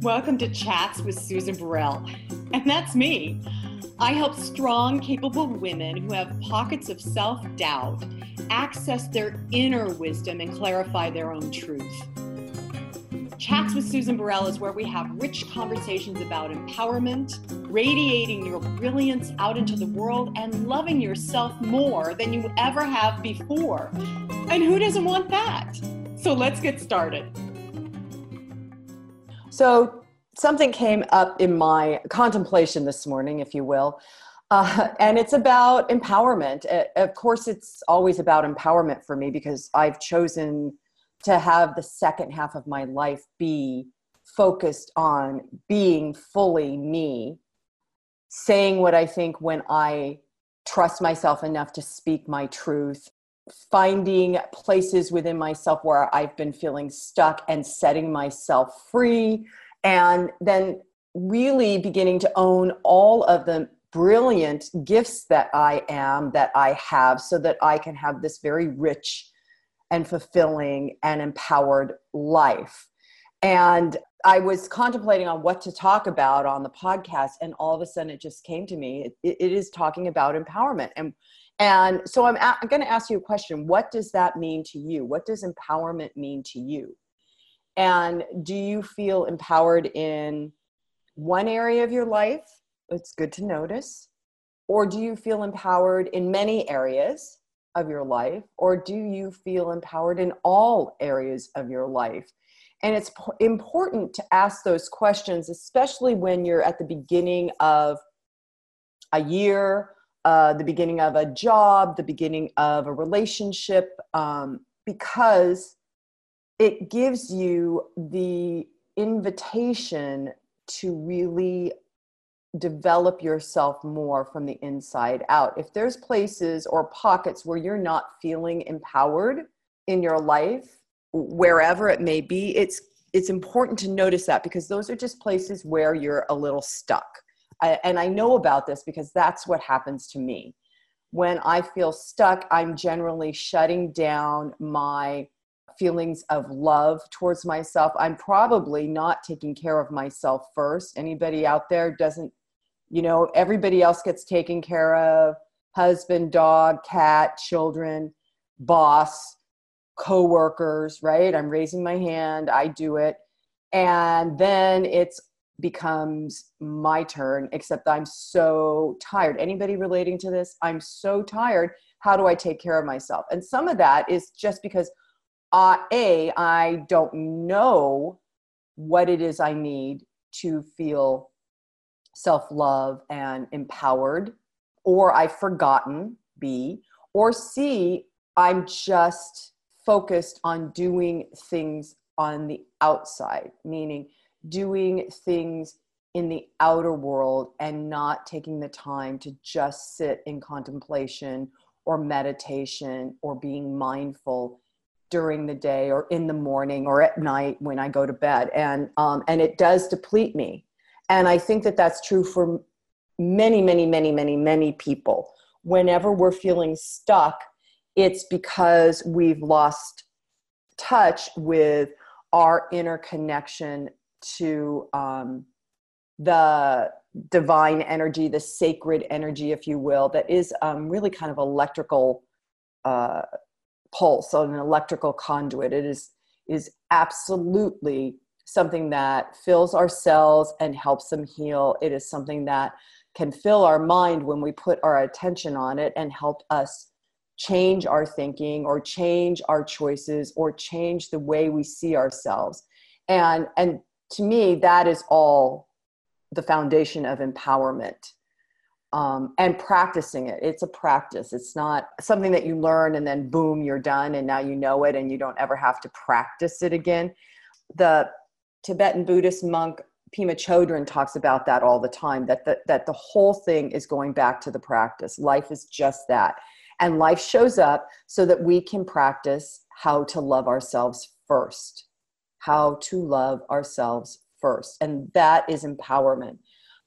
Welcome to Chats with Susan Burrell. And that's me. I help strong, capable women who have pockets of self doubt access their inner wisdom and clarify their own truth. Chats with Susan Burrell is where we have rich conversations about empowerment, radiating your brilliance out into the world, and loving yourself more than you ever have before. And who doesn't want that? So let's get started. So, something came up in my contemplation this morning, if you will, uh, and it's about empowerment. Uh, of course, it's always about empowerment for me because I've chosen to have the second half of my life be focused on being fully me, saying what I think when I trust myself enough to speak my truth, finding places within myself where I've been feeling stuck and setting myself free, and then really beginning to own all of the brilliant gifts that I am, that I have, so that I can have this very rich and fulfilling and empowered life. And I was contemplating on what to talk about on the podcast, and all of a sudden it just came to me. it, it is talking about empowerment. And and so I'm, a- I'm going to ask you a question. What does that mean to you? What does empowerment mean to you? And do you feel empowered in one area of your life? It's good to notice. Or do you feel empowered in many areas of your life? Or do you feel empowered in all areas of your life? And it's p- important to ask those questions, especially when you're at the beginning of a year uh, the beginning of a job, the beginning of a relationship, um, because it gives you the invitation to really develop yourself more from the inside out. If there's places or pockets where you're not feeling empowered in your life, wherever it may be, it's it's important to notice that because those are just places where you're a little stuck And I know about this because that's what happens to me. When I feel stuck, I'm generally shutting down my feelings of love towards myself. I'm probably not taking care of myself first. Anybody out there doesn't, you know, everybody else gets taken care of husband, dog, cat, children, boss, coworkers, right? I'm raising my hand, I do it. And then it's becomes my turn except i'm so tired. Anybody relating to this? I'm so tired. How do i take care of myself? And some of that is just because uh, a i don't know what it is i need to feel self-love and empowered or i've forgotten b or c i'm just focused on doing things on the outside meaning doing things in the outer world and not taking the time to just sit in contemplation or meditation or being mindful during the day or in the morning or at night when I go to bed. And, um, and it does deplete me. And I think that that's true for many, many, many, many, many people. Whenever we're feeling stuck, it's because we've lost touch with our inner connection to um, the divine energy, the sacred energy, if you will, that is um, really kind of electrical uh, pulse, an electrical conduit. It is is absolutely something that fills our cells and helps them heal. It is something that can fill our mind when we put our attention on it and help us change our thinking or change our choices or change the way we see ourselves and and to me, that is all the foundation of empowerment. Um, and practicing it. It's a practice. It's not something that you learn and then boom, you're done and now you know it and you don't ever have to practice it again. The Tibetan Buddhist monk Pema Chodron talks about that all the time that the, that the whole thing is going back to the practice. Life is just that. And life shows up so that we can practice how to love ourselves first how to love ourselves first. And that is empowerment.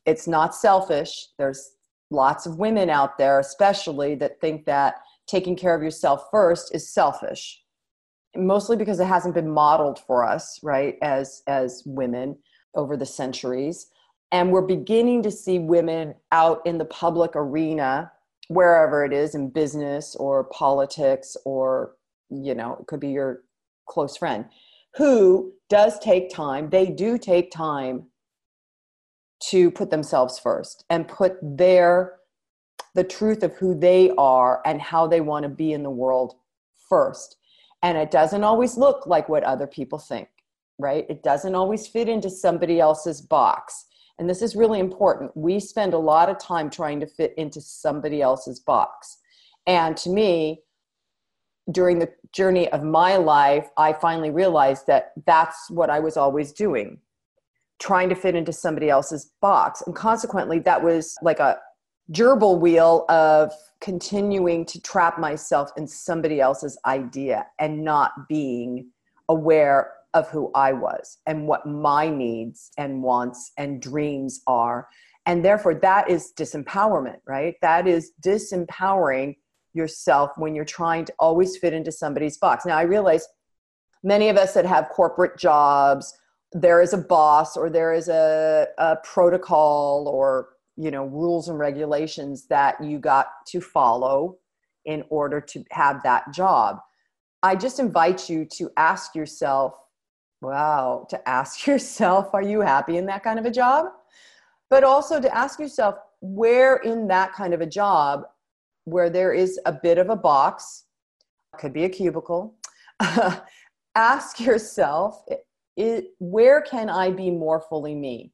It's not selfish. There's lots of women out there, especially, that think that taking care of yourself first is selfish. mostly because it hasn't been modeled for us, right, as as women over the centuries. And we're beginning to see women out in the public arena, wherever it is, in business or politics, or, you know, it could be your close friend, who does take time. They do take time to put themselves first and put their the truth of who they are and how they want to be in the world first. And it doesn't always look like what other people think, right? It doesn't always fit into somebody else's box. And this is really important. We spend a lot of time trying to fit into somebody else's box. And to me, during the journey of my life, I finally realized that that's what I was always doing trying to fit into somebody else's box. And consequently, that was like a gerbil wheel of continuing to trap myself in somebody else's idea and not being aware of who I was and what my needs and wants and dreams are. And therefore, that is disempowerment, right? That is disempowering yourself when you're trying to always fit into somebody's box. Now, I realize many of us that have corporate jobs there is a boss or there is a, a protocol or you know rules and regulations that you got to follow in order to have that job i just invite you to ask yourself wow to ask yourself are you happy in that kind of a job but also to ask yourself where in that kind of a job where there is a bit of a box could be a cubicle ask yourself it, where can I be more fully me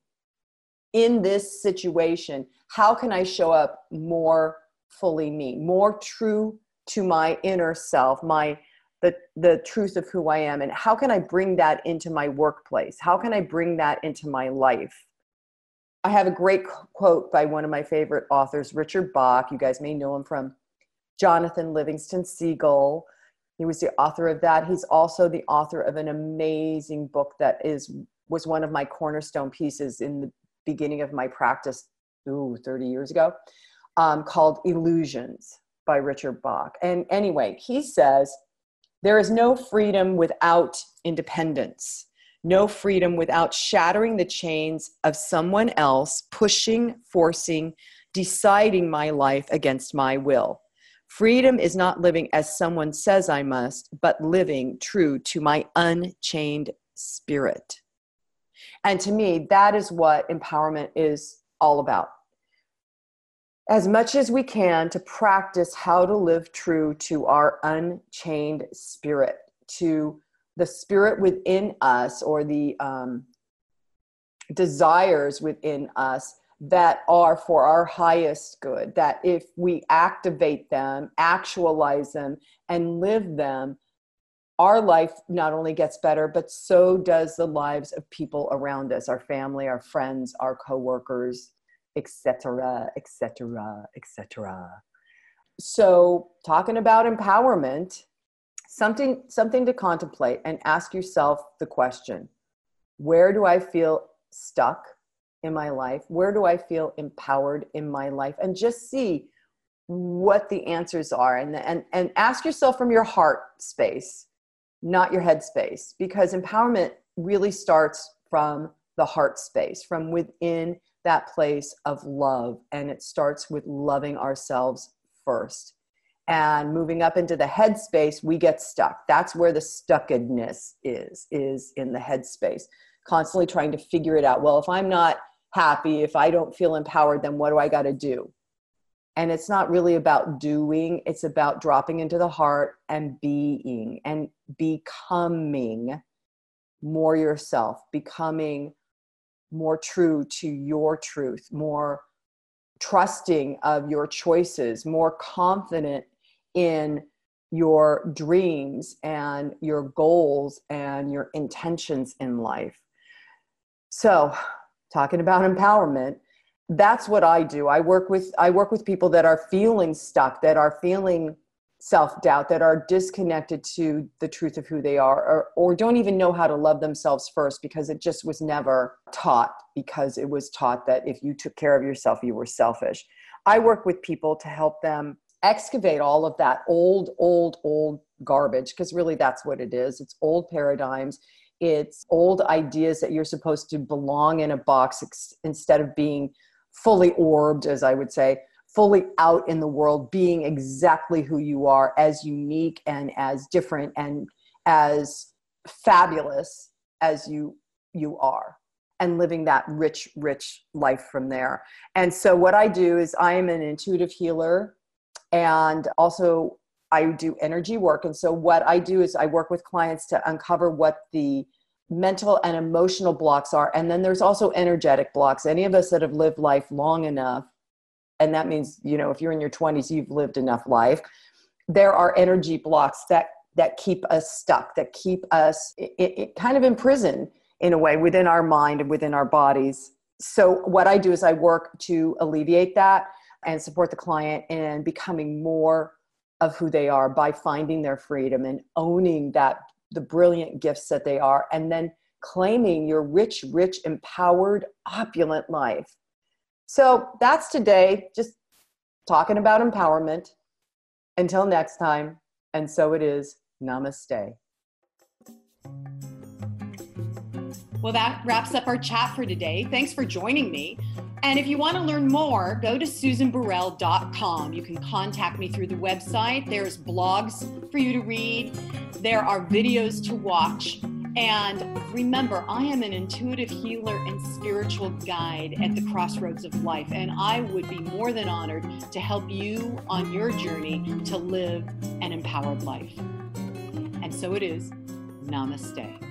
in this situation? How can I show up more fully me, more true to my inner self, my the the truth of who I am, and how can I bring that into my workplace? How can I bring that into my life? I have a great quote by one of my favorite authors, Richard Bach. You guys may know him from Jonathan Livingston Seagull. He was the author of that. He's also the author of an amazing book that is was one of my cornerstone pieces in the beginning of my practice, ooh, 30 years ago, um, called Illusions by Richard Bach. And anyway, he says, there is no freedom without independence, no freedom without shattering the chains of someone else, pushing, forcing, deciding my life against my will. Freedom is not living as someone says I must, but living true to my unchained spirit. And to me, that is what empowerment is all about. As much as we can to practice how to live true to our unchained spirit, to the spirit within us or the um, desires within us that are for our highest good, that if we activate them, actualize them, and live them, our life not only gets better, but so does the lives of people around us, our family, our friends, our coworkers, etc., etc., etc. So, talking about empowerment, something something to contemplate and ask yourself the question, where do I feel stuck? in my life? Where do I feel empowered in my life? And just see what the answers are and, and, and ask yourself from your heart space, not your head space, because empowerment really starts from the heart space, from within that place of love. And it starts with loving ourselves first. And moving up into the head space, we get stuck. That's where the stuckedness is, is in the head space. Constantly trying to figure it out. Well, if I'm not happy, if I don't feel empowered, then what do I got to do? And it's not really about doing, it's about dropping into the heart and being and becoming more yourself, becoming more true to your truth, more trusting of your choices, more confident in your dreams and your goals and your intentions in life. So, talking about empowerment that's what i do i work with i work with people that are feeling stuck that are feeling self-doubt that are disconnected to the truth of who they are or, or don't even know how to love themselves first because it just was never taught because it was taught that if you took care of yourself you were selfish i work with people to help them excavate all of that old, old, old garbage, because really that's what it is. It's old paradigms. It's old ideas that you're supposed to belong in a box ex- instead of being fully orbed, as I would say, fully out in the world, being exactly who you are, as unique and as different and as fabulous as you you are and living that rich rich life from there and so what i do is i am an intuitive healer and also i do energy work. And so what i do is i work with clients to uncover what the mental and emotional blocks are. And then there's also energetic blocks. Any of us that have lived life long enough and that means you know if you're in your 20s you've lived enough life there are energy blocks that that keep us stuck that keep us it, it kind of imprisoned in a way within our mind and within our bodies. So, what I do is I work to alleviate that and support the client in becoming more of who they are by finding their freedom and owning that the brilliant gifts that they are and then claiming your rich rich empowered opulent life so that's today just talking about empowerment until next time and so it is namaste Well, that wraps up our chat for today. Thanks for joining me. And if you want to learn more, go to susanburrell.com. You can contact me through the website. There's blogs for you to read, there are videos to watch. And remember, I am an intuitive healer and spiritual guide at the crossroads of life. And I would be more than honored to help you on your journey to live an empowered life. And so it is. Namaste.